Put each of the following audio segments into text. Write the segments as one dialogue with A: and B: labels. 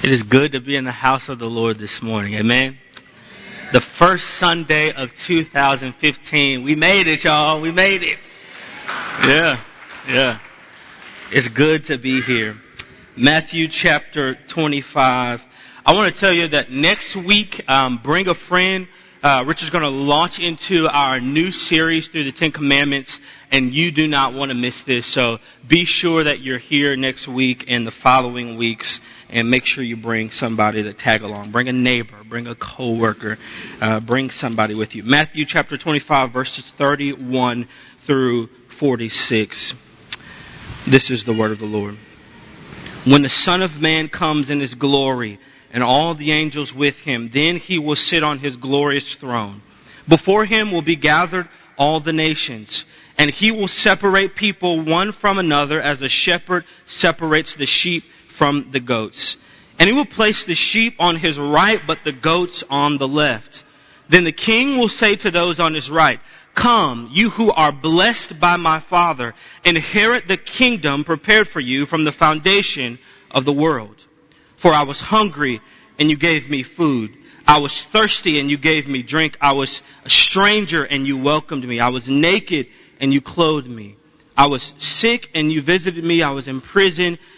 A: It is good to be in the house of the Lord this morning. Amen. The first Sunday of 2015. We made it, y'all. We made it. Yeah. Yeah. It's good to be here. Matthew chapter 25. I want to tell you that next week, um, bring a friend. Uh, Richard's going to launch into our new series through the Ten Commandments, and you do not want to miss this. So be sure that you're here next week and the following weeks and make sure you bring somebody to tag along. Bring a neighbor, bring a coworker, uh, bring somebody with you. Matthew chapter 25 verses 31 through 46. This is the word of the Lord. When the Son of Man comes in his glory and all the angels with him, then he will sit on his glorious throne. Before him will be gathered all the nations and he will separate people one from another as a shepherd separates the sheep from the goats. And he will place the sheep on his right, but the goats on the left. Then the king will say to those on his right, Come, you who are blessed by my Father, inherit the kingdom prepared for you from the foundation of the world. For I was hungry, and you gave me food. I was thirsty, and you gave me drink. I was a stranger, and you welcomed me. I was naked, and you clothed me. I was sick, and you visited me. I was in prison,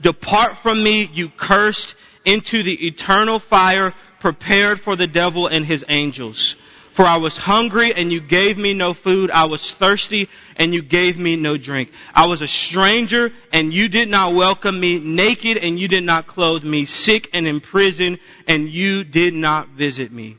A: Depart from me, you cursed, into the eternal fire prepared for the devil and his angels. For I was hungry and you gave me no food. I was thirsty and you gave me no drink. I was a stranger and you did not welcome me, naked and you did not clothe me, sick and in prison and you did not visit me.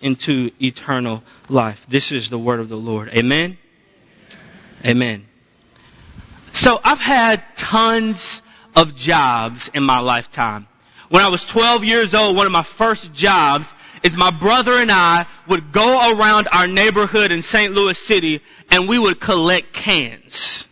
A: into eternal life. This is the word of the Lord. Amen. Amen. So I've had tons of jobs in my lifetime. When I was 12 years old, one of my first jobs is my brother and I would go around our neighborhood in St. Louis City and we would collect cans.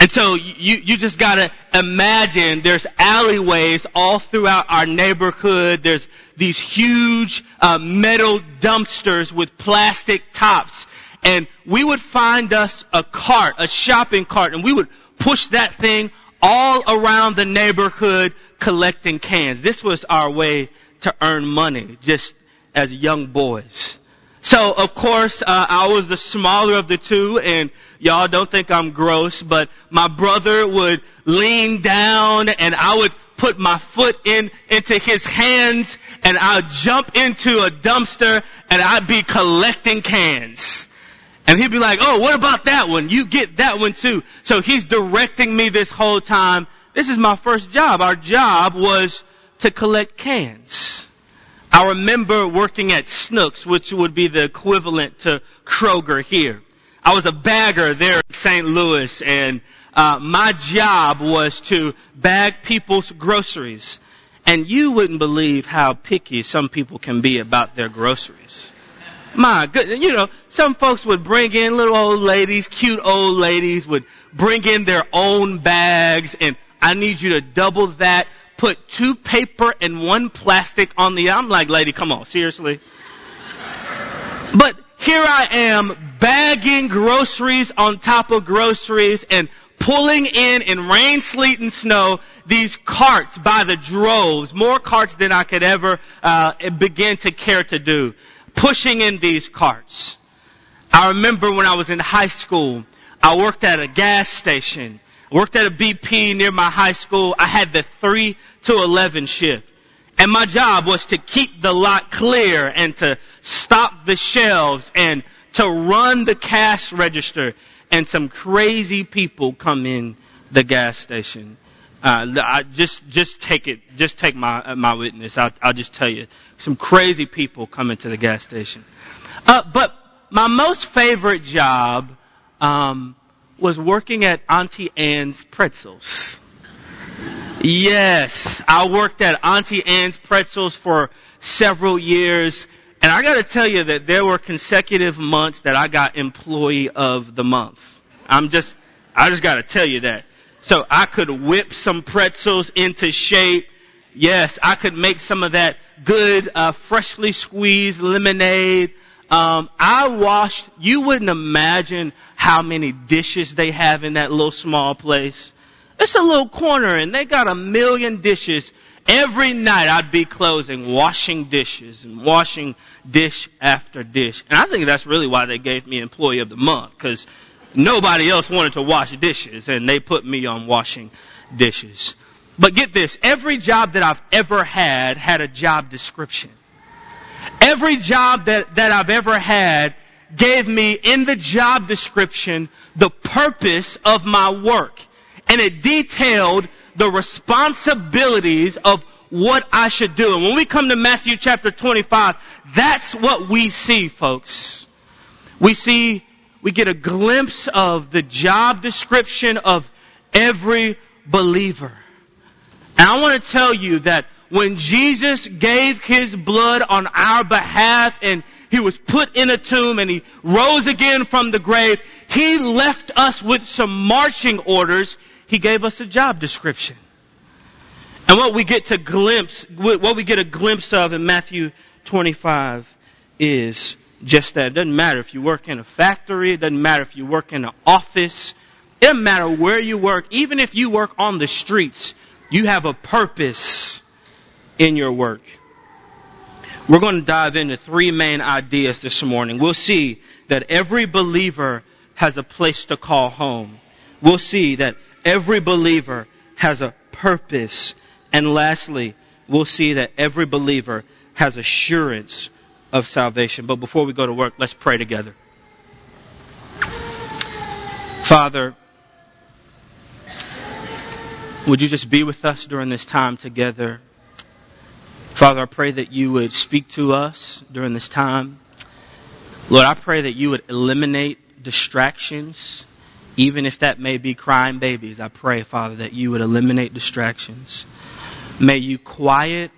A: And so you, you just gotta imagine there's alleyways all throughout our neighborhood. There's these huge uh, metal dumpsters with plastic tops. And we would find us a cart, a shopping cart, and we would push that thing all around the neighborhood collecting cans. This was our way to earn money just as young boys. So of course, uh, I was the smaller of the two and y'all don't think I'm gross, but my brother would lean down and I would put my foot in, into his hands and I'd jump into a dumpster and I'd be collecting cans. And he'd be like, oh, what about that one? You get that one too. So he's directing me this whole time. This is my first job. Our job was to collect cans. I remember working at Schnucks, which would be the equivalent to Kroger here. I was a bagger there in St. Louis and uh, my job was to bag people's groceries. And you wouldn't believe how picky some people can be about their groceries. My good, you know, some folks would bring in little old ladies, cute old ladies would bring in their own bags and I need you to double that, put two paper and one plastic on the, I'm like, lady, come on, seriously? But here I am bagging groceries on top of groceries and pulling in in rain, sleet, and snow these carts by the droves, more carts than I could ever uh, begin to care to do pushing in these carts. I remember when I was in high school, I worked at a gas station. I worked at a BP near my high school. I had the 3 to 11 shift. And my job was to keep the lot clear and to stop the shelves and to run the cash register. And some crazy people come in the gas station. Uh, I just, just take it, just take my, uh, my witness. I'll, I'll just tell you. Some crazy people come into the gas station. Uh, but my most favorite job, um, was working at Auntie Anne's Pretzels. Yes, I worked at Auntie Anne's Pretzels for several years. And I gotta tell you that there were consecutive months that I got employee of the month. I'm just, I just gotta tell you that. So I could whip some pretzels into shape. Yes, I could make some of that good, uh, freshly squeezed lemonade. Um, I washed, you wouldn't imagine how many dishes they have in that little small place. It's a little corner and they got a million dishes. Every night I'd be closing, washing dishes and washing dish after dish. And I think that's really why they gave me employee of the month because nobody else wanted to wash dishes and they put me on washing dishes. But get this, every job that I've ever had had a job description. Every job that, that I've ever had gave me in the job description the purpose of my work. And it detailed the responsibilities of what I should do. And when we come to Matthew chapter 25, that's what we see, folks. We see, we get a glimpse of the job description of every believer. And I want to tell you that when Jesus gave his blood on our behalf and he was put in a tomb and he rose again from the grave, he left us with some marching orders. He gave us a job description. And what we get to glimpse, what we get a glimpse of in Matthew 25 is just that. It doesn't matter if you work in a factory, it doesn't matter if you work in an office, it doesn't matter where you work, even if you work on the streets, you have a purpose in your work. We're going to dive into three main ideas this morning. We'll see that every believer has a place to call home. We'll see that every believer has a purpose. And lastly, we'll see that every believer has assurance of salvation. But before we go to work, let's pray together. Father, would you just be with us during this time together? Father, I pray that you would speak to us during this time. Lord, I pray that you would eliminate distractions, even if that may be crying babies. I pray, Father, that you would eliminate distractions. May you quiet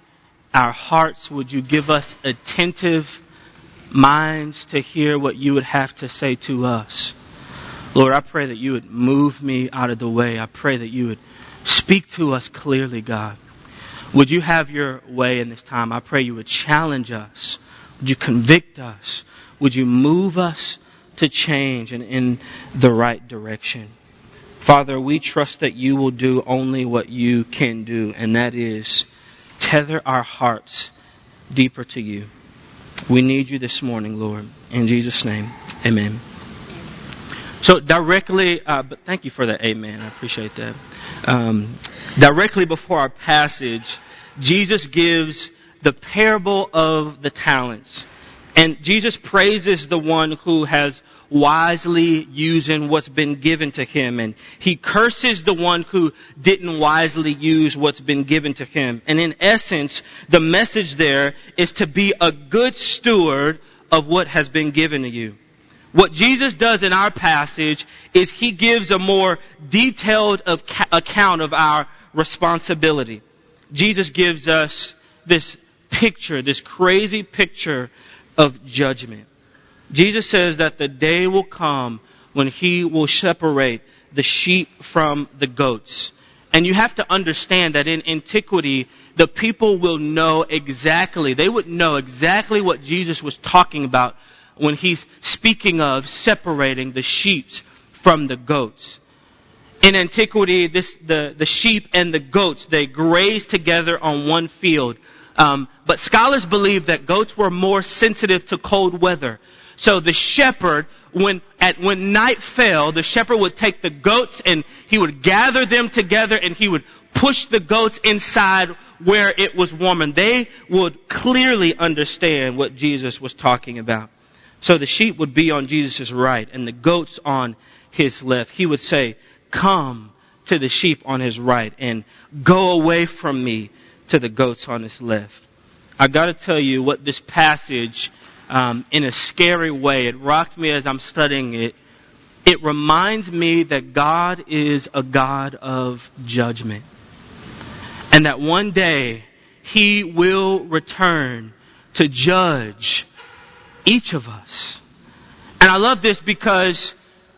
A: our hearts. Would you give us attentive minds to hear what you would have to say to us? Lord, I pray that you would move me out of the way. I pray that you would speak to us clearly, God. Would you have your way in this time? I pray you would challenge us. Would you convict us? Would you move us to change and in the right direction? Father, we trust that you will do only what you can do, and that is tether our hearts deeper to you. We need you this morning, Lord. In Jesus' name, amen. So directly, uh, but thank you for that, amen. I appreciate that. Um, directly before our passage, Jesus gives the parable of the talents. And Jesus praises the one who has wisely using what's been given to him. And he curses the one who didn't wisely use what's been given to him. And in essence, the message there is to be a good steward of what has been given to you. What Jesus does in our passage is he gives a more detailed account of our responsibility. Jesus gives us this picture, this crazy picture of judgment. Jesus says that the day will come when he will separate the sheep from the goats. And you have to understand that in antiquity, the people will know exactly, they would know exactly what Jesus was talking about when he's speaking of separating the sheep from the goats. In antiquity, this, the, the sheep and the goats, they grazed together on one field. Um, but scholars believe that goats were more sensitive to cold weather. So the shepherd, when at when night fell, the shepherd would take the goats and he would gather them together and he would push the goats inside where it was warm and they would clearly understand what Jesus was talking about. So the sheep would be on Jesus' right and the goats on his left. He would say, come to the sheep on his right and go away from me to the goats on his left. I gotta tell you what this passage, um, in a scary way, it rocked me as I'm studying it. It reminds me that God is a God of judgment. And that one day He will return to judge each of us. And I love this because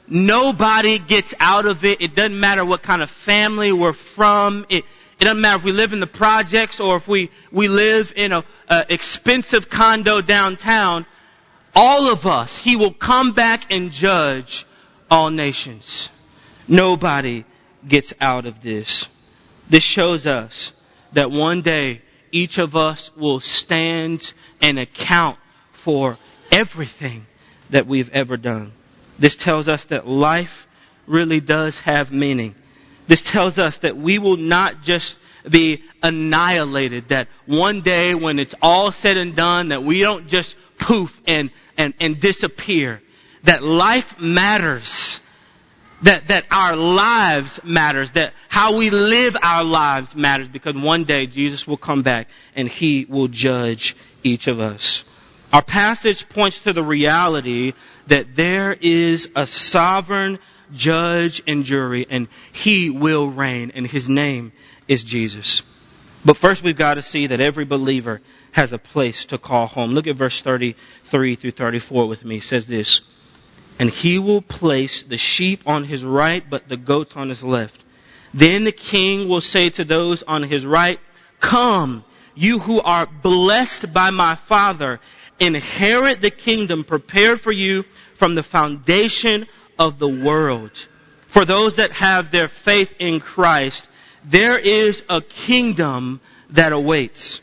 A: nobody gets out of it. It doesn't matter what kind of family we're from. It, it doesn't matter if we live in the projects or if we, we live in a, a expensive condo downtown. All of us, He will come back and judge all nations. Nobody gets out of this. This shows us that one day each of us will stand and account for everything that we've ever done. This tells us that life really does have meaning. This tells us that we will not just be annihilated, that one day when it's all said and done, that we don't just poof and, and, and disappear. That life matters. That, that our lives matters. That how we live our lives matters because one day Jesus will come back and He will judge each of us. Our passage points to the reality that there is a sovereign judge and jury and he will reign and his name is Jesus. But first we've got to see that every believer has a place to call home. Look at verse 33 through 34 with me. It says this, and he will place the sheep on his right, but the goats on his left. Then the king will say to those on his right, come, you who are blessed by my father, inherit the kingdom prepared for you from the foundation of the world. For those that have their faith in Christ, there is a kingdom that awaits.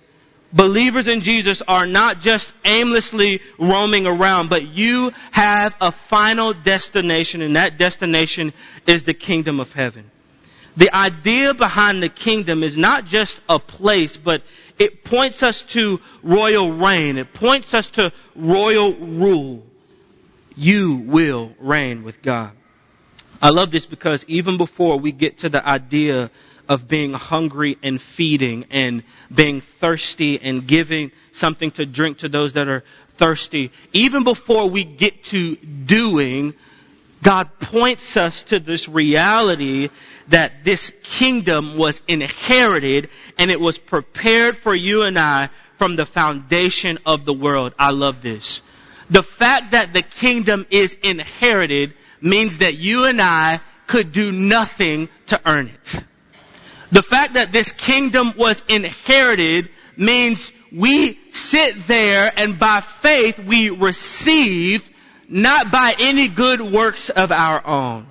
A: Believers in Jesus are not just aimlessly roaming around, but you have a final destination and that destination is the kingdom of heaven. The idea behind the kingdom is not just a place, but it points us to royal reign. It points us to royal rule. You will reign with God. I love this because even before we get to the idea of being hungry and feeding and being thirsty and giving something to drink to those that are thirsty, even before we get to doing, God points us to this reality that this kingdom was inherited and it was prepared for you and I from the foundation of the world. I love this. The fact that the kingdom is inherited means that you and I could do nothing to earn it. The fact that this kingdom was inherited means we sit there and by faith we receive not by any good works of our own.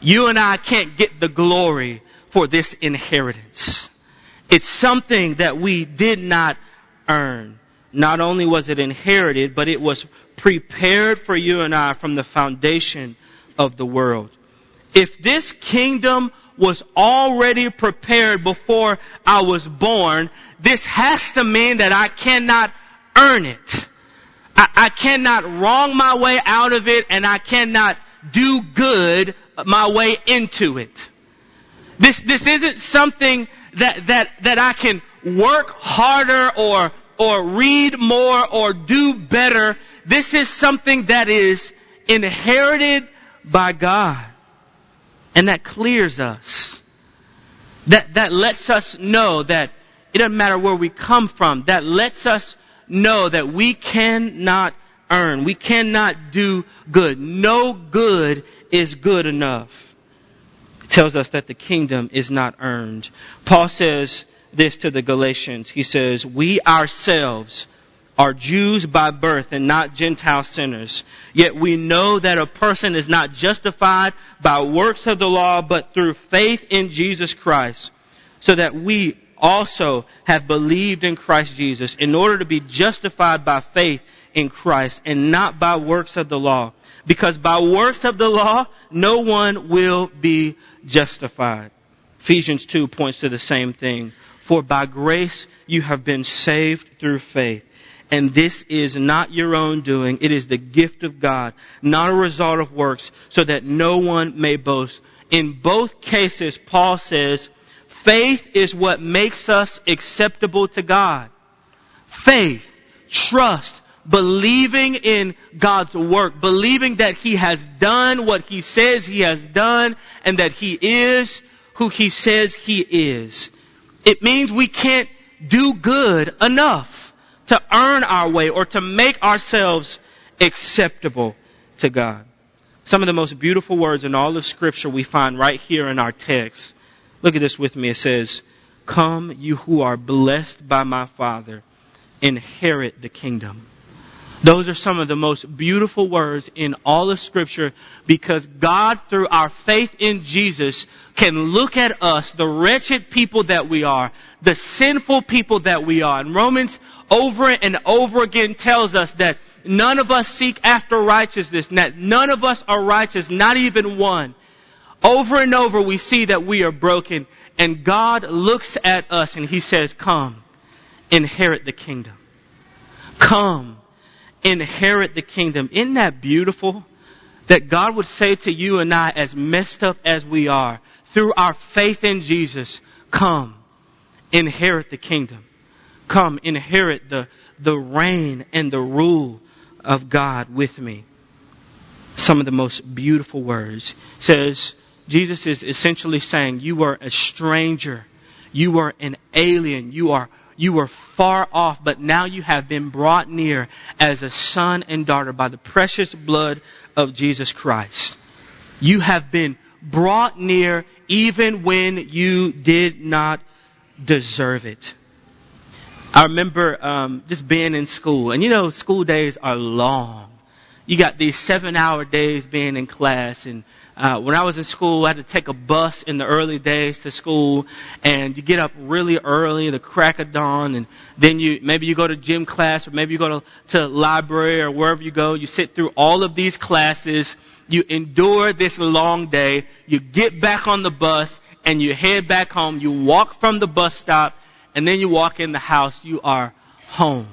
A: You and I can't get the glory for this inheritance. It's something that we did not earn. Not only was it inherited, but it was prepared for you and I from the foundation of the world. If this kingdom was already prepared before I was born, this has to mean that I cannot earn it. I, I cannot wrong my way out of it and I cannot do good my way into it. This, this isn't something that, that, that I can work harder or, or read more or do better. This is something that is inherited by God. And that clears us. That, that lets us know that it doesn't matter where we come from. That lets us know that we cannot earn. We cannot do good. No good is good enough. It tells us that the kingdom is not earned. Paul says this to the Galatians. He says, we ourselves are Jews by birth and not Gentile sinners. Yet we know that a person is not justified by works of the law, but through faith in Jesus Christ. So that we also have believed in Christ Jesus in order to be justified by faith in Christ and not by works of the law. Because by works of the law, no one will be justified. Ephesians 2 points to the same thing. For by grace you have been saved through faith. And this is not your own doing. It is the gift of God, not a result of works, so that no one may boast. In both cases, Paul says, faith is what makes us acceptable to God. Faith, trust, believing in God's work, believing that He has done what He says He has done, and that He is who He says He is. It means we can't do good enough to earn our way or to make ourselves acceptable to God. Some of the most beautiful words in all of scripture we find right here in our text. Look at this with me. It says, Come, you who are blessed by my Father, inherit the kingdom. Those are some of the most beautiful words in all of scripture because God, through our faith in Jesus, can look at us, the wretched people that we are, the sinful people that we are. And Romans over and over again tells us that none of us seek after righteousness, that none of us are righteous, not even one. Over and over we see that we are broken and God looks at us and He says, come, inherit the kingdom. Come, inherit the kingdom. Isn't that beautiful? That God would say to you and I, as messed up as we are, through our faith in Jesus, come, inherit the kingdom. Come, inherit the, the reign and the rule of God with me. Some of the most beautiful words. says, Jesus is essentially saying, you are a stranger. You are an alien. You are you were far off, but now you have been brought near as a son and daughter by the precious blood of Jesus Christ. You have been brought near even when you did not deserve it. I remember um, just being in school, and you know, school days are long. You got these seven-hour days being in class, and uh, when I was in school, I had to take a bus in the early days to school, and you get up really early, the crack of dawn, and then you maybe you go to gym class, or maybe you go to, to library or wherever you go. You sit through all of these classes, you endure this long day, you get back on the bus, and you head back home. You walk from the bus stop, and then you walk in the house. You are home.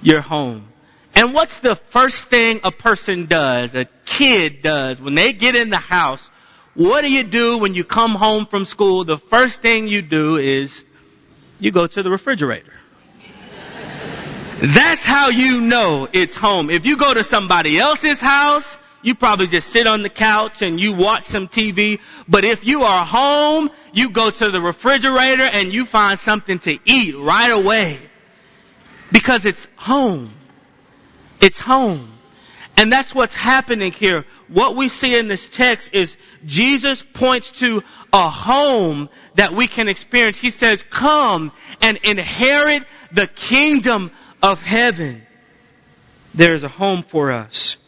A: You're home. And what's the first thing a person does, a kid does, when they get in the house? What do you do when you come home from school? The first thing you do is you go to the refrigerator. That's how you know it's home. If you go to somebody else's house, you probably just sit on the couch and you watch some TV. But if you are home, you go to the refrigerator and you find something to eat right away. Because it's home. It's home. And that's what's happening here. What we see in this text is Jesus points to a home that we can experience. He says, come and inherit the kingdom of heaven. There is a home for us.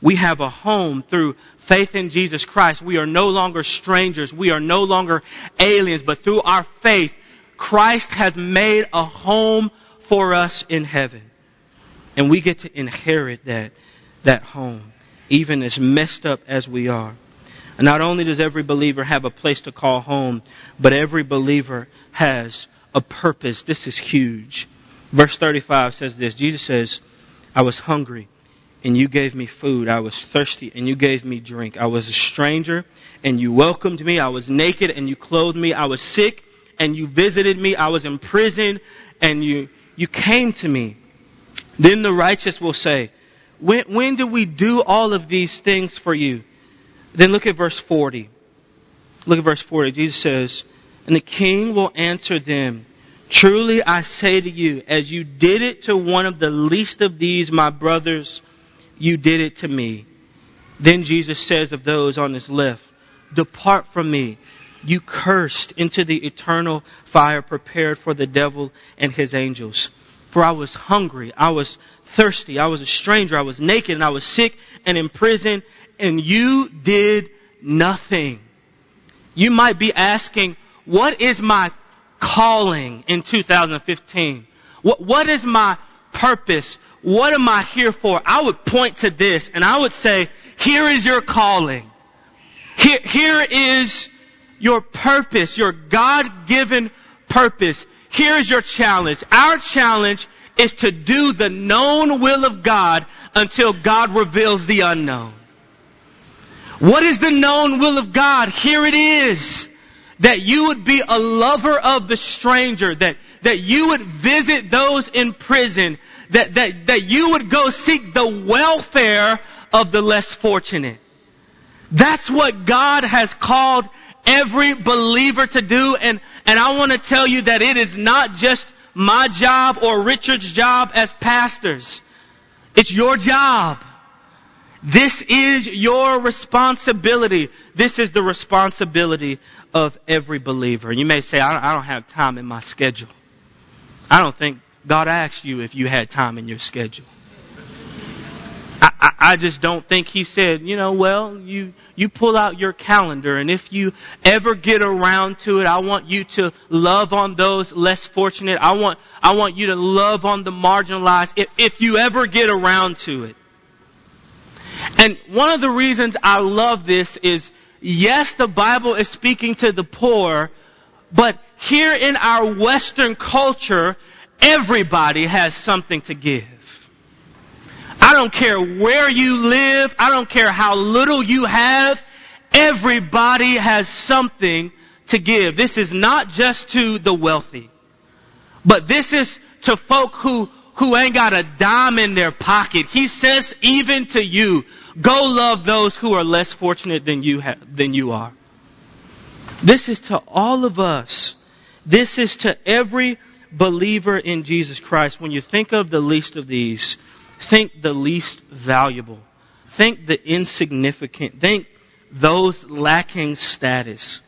A: We have a home through faith in Jesus Christ. We are no longer strangers. We are no longer aliens, but through our faith, Christ has made a home for us in heaven. And we get to inherit that, that home, even as messed up as we are. And not only does every believer have a place to call home, but every believer has a purpose. This is huge. Verse 35 says this. Jesus says, I was hungry and you gave me food. I was thirsty and you gave me drink. I was a stranger and you welcomed me. I was naked and you clothed me. I was sick and you visited me. I was in prison and you, you came to me. Then the righteous will say, when, when do we do all of these things for you? Then look at verse 40. Look at verse 40. Jesus says, And the king will answer them, Truly I say to you, as you did it to one of the least of these, my brothers, you did it to me. Then Jesus says of those on his left, Depart from me, you cursed into the eternal fire prepared for the devil and his angels. For I was hungry, I was thirsty, I was a stranger, I was naked, and I was sick and in prison, and you did nothing. You might be asking, what is my calling in 2015? What, what is my purpose? What am I here for? I would point to this and I would say, here is your calling. Here, here is your purpose, your God-given purpose. Here's your challenge. Our challenge is to do the known will of God until God reveals the unknown. What is the known will of God? Here it is. That you would be a lover of the stranger, that, that you would visit those in prison, that, that, that you would go seek the welfare of the less fortunate. That's what God has called every believer to do. And, and I want to tell you that it is not just my job or Richard's job as pastors. It's your job. This is your responsibility. This is the responsibility of every believer. And you may say, I don't have time in my schedule. I don't think God asked you if you had time in your schedule. I, I, just don't think he said, you know, well, you, you pull out your calendar and if you ever get around to it, I want you to love on those less fortunate. I want, I want you to love on the marginalized if, if you ever get around to it. And one of the reasons I love this is, yes, the Bible is speaking to the poor, but here in our Western culture, everybody has something to give. I don't care where you live. I don't care how little you have. Everybody has something to give. This is not just to the wealthy, but this is to folk who, who ain't got a dime in their pocket. He says even to you, go love those who are less fortunate than you have, than you are. This is to all of us. This is to every believer in Jesus Christ. When you think of the least of these, Think the least valuable. Think the insignificant. Think those lacking status.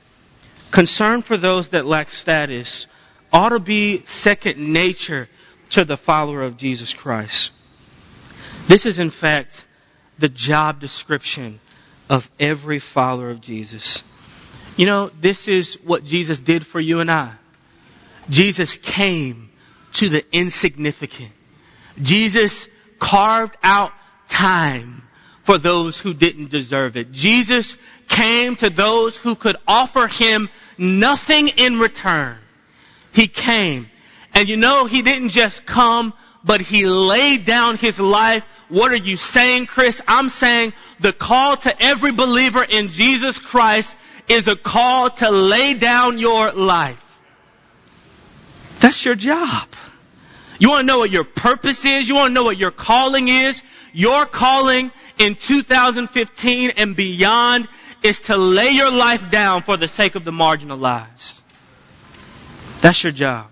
A: Concern for those that lack status ought to be second nature to the follower of Jesus Christ. This is in fact the job description of every follower of Jesus. You know, this is what Jesus did for you and I. Jesus came to the insignificant. Jesus carved out time for those who didn't deserve it. Jesus came to those who could offer him nothing in return. He came. And you know, he didn't just come, but he laid down his life. What are you saying, Chris? I'm saying the call to every believer in Jesus Christ is a call to lay down your life. That's your job. You want to know what your purpose is? You want to know what your calling is? Your calling in 2015 and beyond is to lay your life down for the sake of the marginalized. That's your job.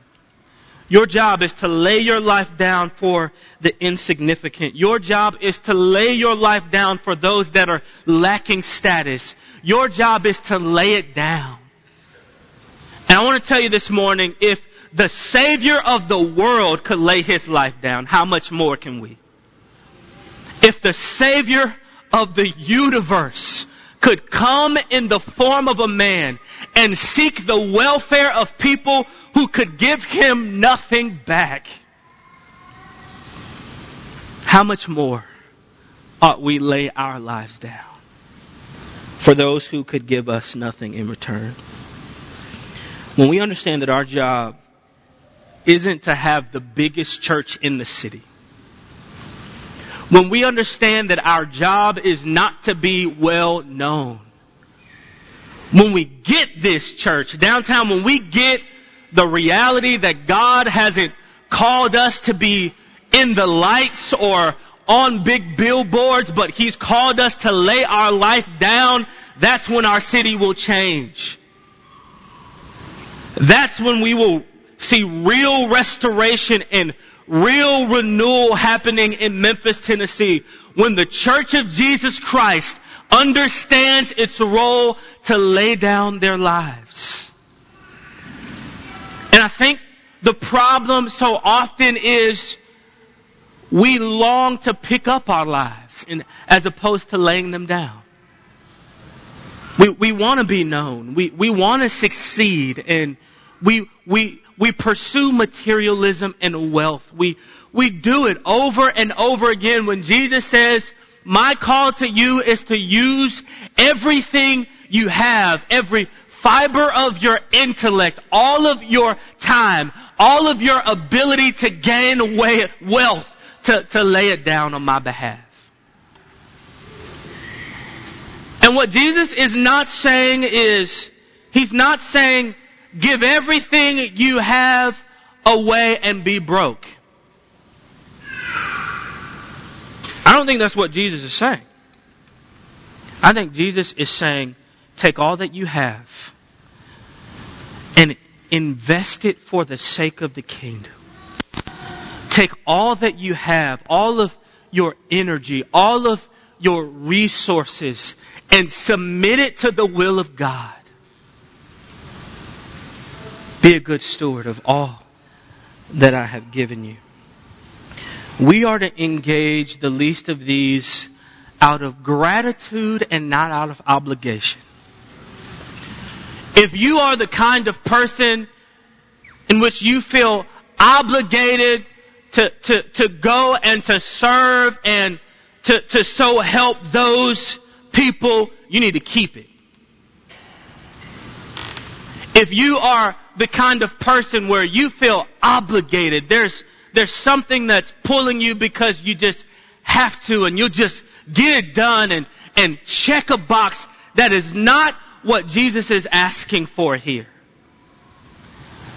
A: Your job is to lay your life down for the insignificant. Your job is to lay your life down for those that are lacking status. Your job is to lay it down. And I want to tell you this morning, if the Savior of the world could lay his life down, how much more can we? If the Savior of the universe could come in the form of a man and seek the welfare of people who could give him nothing back, how much more ought we lay our lives down for those who could give us nothing in return? When we understand that our job isn't to have the biggest church in the city. When we understand that our job is not to be well known. When we get this church downtown, when we get the reality that God hasn't called us to be in the lights or on big billboards, but He's called us to lay our life down, that's when our city will change. That's when we will see real restoration and real renewal happening in Memphis, Tennessee when the church of Jesus Christ understands its role to lay down their lives. And I think the problem so often is we long to pick up our lives and, as opposed to laying them down. We, we want to be known. We, we want to succeed and we, we, we pursue materialism and wealth. We, we do it over and over again when Jesus says, my call to you is to use everything you have, every fiber of your intellect, all of your time, all of your ability to gain wealth to, to lay it down on my behalf. And what Jesus is not saying is, He's not saying, give everything you have away and be broke. I don't think that's what Jesus is saying. I think Jesus is saying, take all that you have and invest it for the sake of the kingdom. Take all that you have, all of your energy, all of your resources, and submit it to the will of God. Be a good steward of all that I have given you. We are to engage the least of these out of gratitude and not out of obligation. If you are the kind of person in which you feel obligated to, to, to go and to serve and to, to so help those people, you need to keep it. If you are the kind of person where you feel obligated, there's, there's something that's pulling you because you just have to and you'll just get it done and, and check a box. That is not what Jesus is asking for here.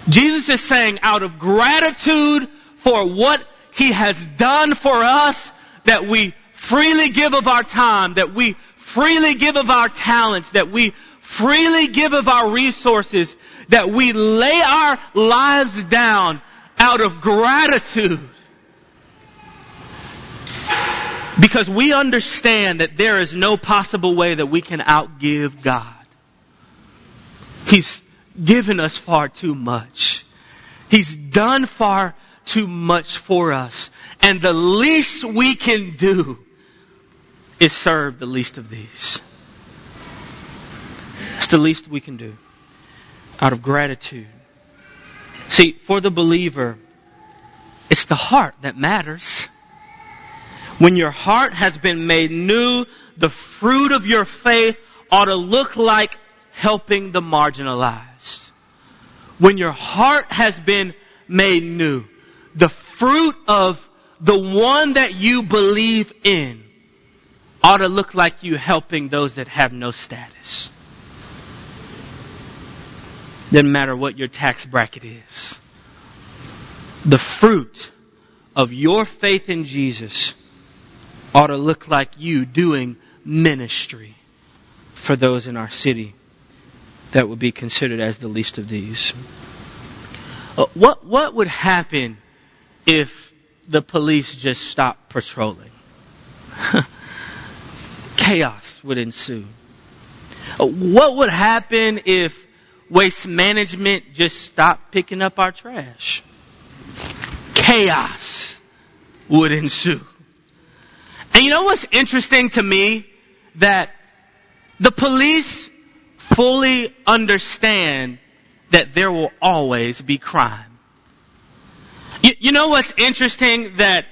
A: Jesus is saying out of gratitude for what He has done for us, that we freely give of our time, that we freely give of our talents, that we freely give of our resources, that we lay our lives down out of gratitude because we understand that there is no possible way that we can outgive God. He's given us far too much. He's done far too much for us. And the least we can do is serve the least of these. It's the least we can do out of gratitude. See, for the believer, it's the heart that matters. When your heart has been made new, the fruit of your faith ought to look like helping the marginalized. When your heart has been made new, the fruit of the one that you believe in ought to look like you helping those that have no status. Doesn't matter what your tax bracket is. The fruit of your faith in Jesus ought to look like you doing ministry for those in our city that would be considered as the least of these. Uh, what, what would happen if the police just stopped patrolling? Chaos would ensue. Uh, what would happen if waste management just stopped picking up our trash? Chaos would ensue. And you know what's interesting to me? That the police fully understand that there will always be crime. You, you know what's interesting? That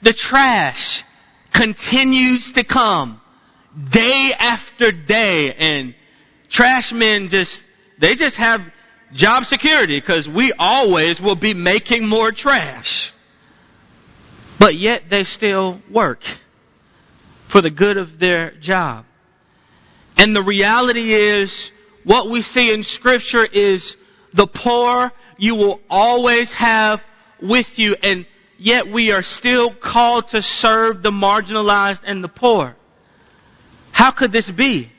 A: the trash continues to come day after day and trash men just, they just have job security because we always will be making more trash. But yet they still work for the good of their job. And the reality is, what we see in scripture is the poor you will always have with you and yet we are still called to serve the marginalized and the poor. How could this be?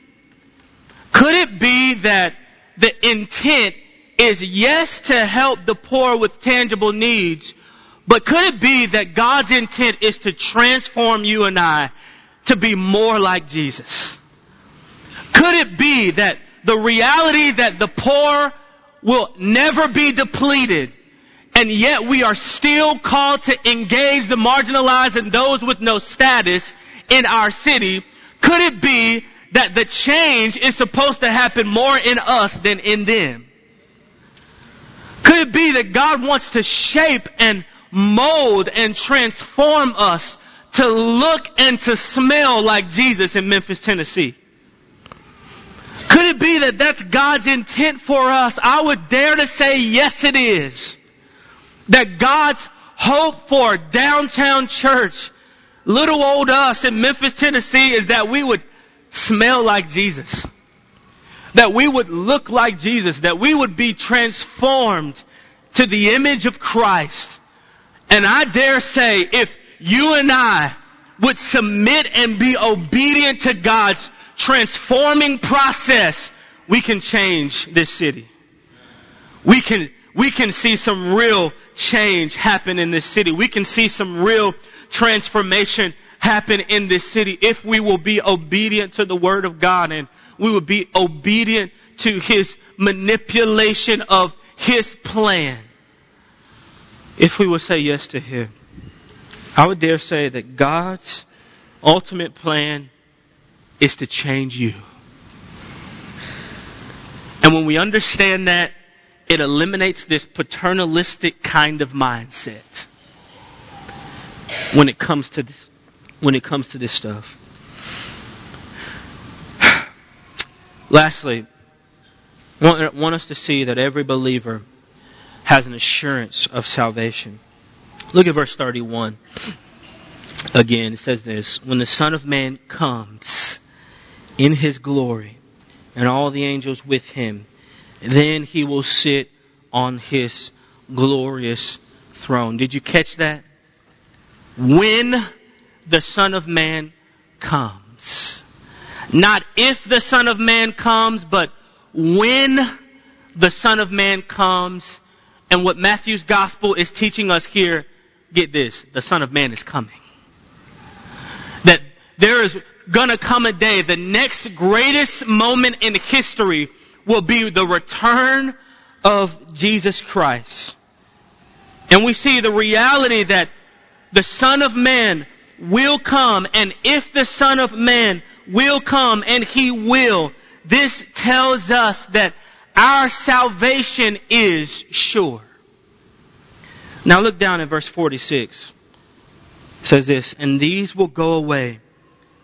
A: Could it be that the intent is yes to help the poor with tangible needs, but could it be that God's intent is to transform you and I to be more like Jesus? Could it be that the reality that the poor will never be depleted and yet we are still called to engage the marginalized and those with no status in our city? Could it be that the change is supposed to happen more in us than in them? Could it be that God wants to shape and mold and transform us to look and to smell like Jesus in Memphis, Tennessee? Could it be that that's God's intent for us? I would dare to say yes it is. That God's hope for downtown church, little old us in Memphis, Tennessee is that we would smell like Jesus. That we would look like Jesus. That we would be transformed to the image of Christ. And I dare say if you and I would submit and be obedient to God's transforming process, we can change this city. We can, we can see some real change happen in this city. We can see some real transformation happen in this city if we will be obedient to the Word of God and we will be obedient to His manipulation of His plan. If we will say yes to Him. I would dare say that God's ultimate plan is to change you. And when we understand that, it eliminates this paternalistic kind of mindset when it comes to this, when it comes to this stuff. Lastly, want, want us to see that every believer has an assurance of salvation. Look at verse 31. Again, it says this, when the Son of Man comes in his glory and all the angels with him, then he will sit on his glorious throne. Did you catch that? When the Son of Man comes. Not if the Son of Man comes, but when the Son of Man comes. And what Matthew's gospel is teaching us here get this, the Son of Man is coming. That there is gonna come a day, the next greatest moment in history will be the return of Jesus Christ. And we see the reality that the Son of Man will come, and if the Son of Man will come, and He will, this tells us that our salvation is sure. Now look down at verse 46. It says this, and these will go away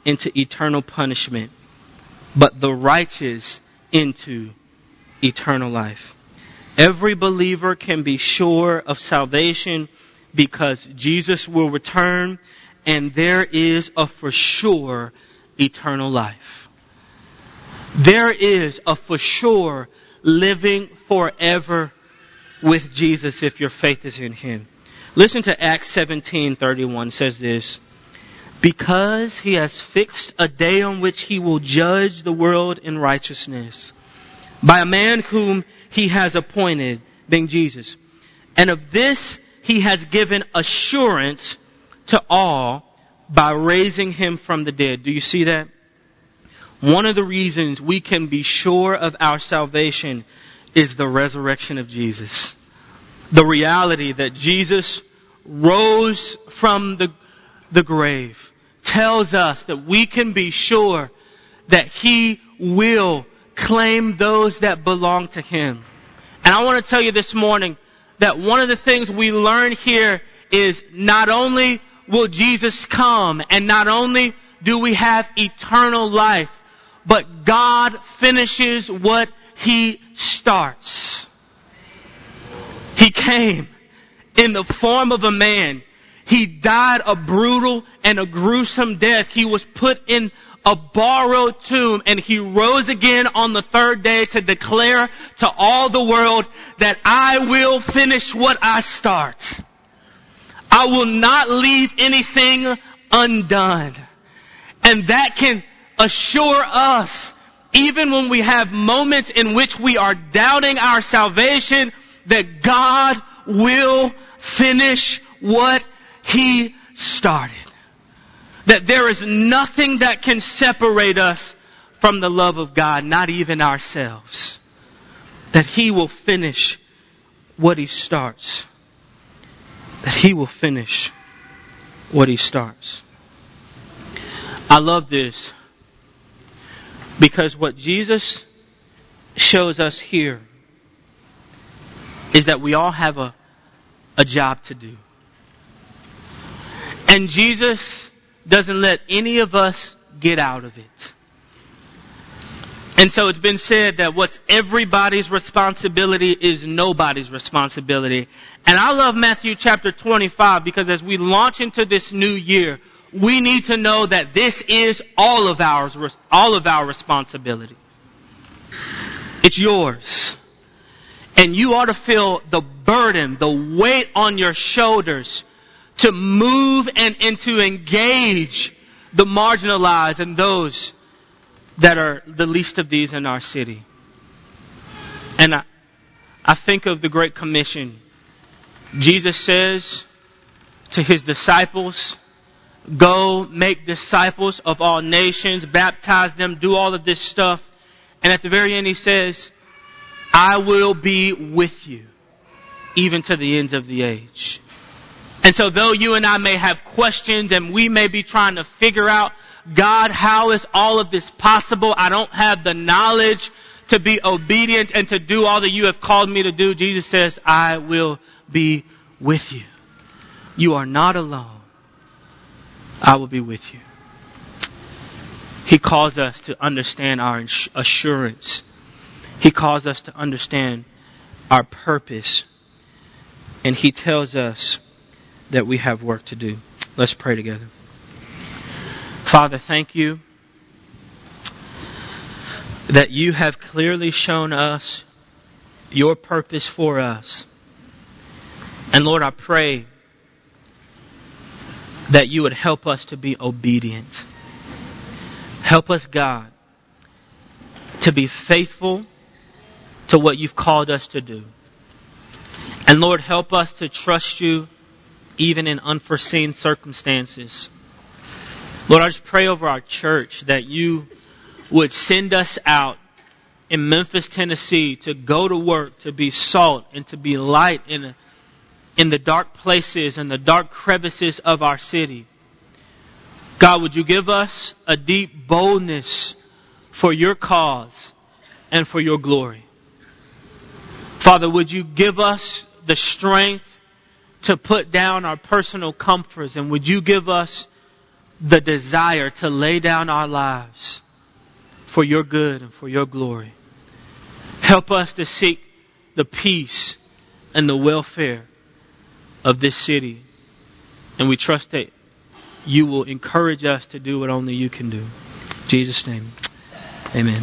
A: into eternal punishment, but the righteous into eternal life. Every believer can be sure of salvation because Jesus will return and there is a for sure eternal life. There is a for sure living forever with Jesus if your faith is in Him. Listen to Acts 17:31 says this, because he has fixed a day on which he will judge the world in righteousness by a man whom he has appointed, being Jesus. And of this he has given assurance to all by raising him from the dead. Do you see that? One of the reasons we can be sure of our salvation is the resurrection of Jesus. The reality that Jesus rose from the, the grave tells us that we can be sure that He will claim those that belong to Him. And I want to tell you this morning that one of the things we learn here is not only will Jesus come and not only do we have eternal life, but God finishes what He starts. He came in the form of a man. He died a brutal and a gruesome death. He was put in a borrowed tomb and he rose again on the third day to declare to all the world that I will finish what I start. I will not leave anything undone. And that can assure us, even when we have moments in which we are doubting our salvation, that God will finish what He started. That there is nothing that can separate us from the love of God, not even ourselves. That He will finish what He starts. That He will finish what He starts. I love this because what Jesus shows us here is that we all have a, a job to do. And Jesus doesn't let any of us get out of it. And so it's been said that what's everybody's responsibility is nobody's responsibility. And I love Matthew chapter 25 because as we launch into this new year, we need to know that this is all of ours, all of our responsibilities. It's yours. And you ought to feel the burden, the weight on your shoulders to move and, and to engage the marginalized and those that are the least of these in our city. And I, I think of the Great Commission. Jesus says to his disciples, go make disciples of all nations, baptize them, do all of this stuff. And at the very end he says, I will be with you even to the ends of the age. And so though you and I may have questions and we may be trying to figure out God, how is all of this possible? I don't have the knowledge to be obedient and to do all that you have called me to do. Jesus says, I will be with you. You are not alone. I will be with you. He calls us to understand our assurance. He calls us to understand our purpose. And He tells us that we have work to do. Let's pray together. Father, thank you that you have clearly shown us your purpose for us. And Lord, I pray that you would help us to be obedient. Help us, God, to be faithful to what you've called us to do. And Lord, help us to trust you even in unforeseen circumstances. Lord, I just pray over our church that you would send us out in Memphis, Tennessee to go to work, to be salt, and to be light in, in the dark places and the dark crevices of our city. God, would you give us a deep boldness for your cause and for your glory? Father, would you give us the strength to put down our personal comforts and would you give us the desire to lay down our lives for your good and for your glory. Help us to seek the peace and the welfare of this city. And we trust that you will encourage us to do what only you can do. In Jesus' name, amen.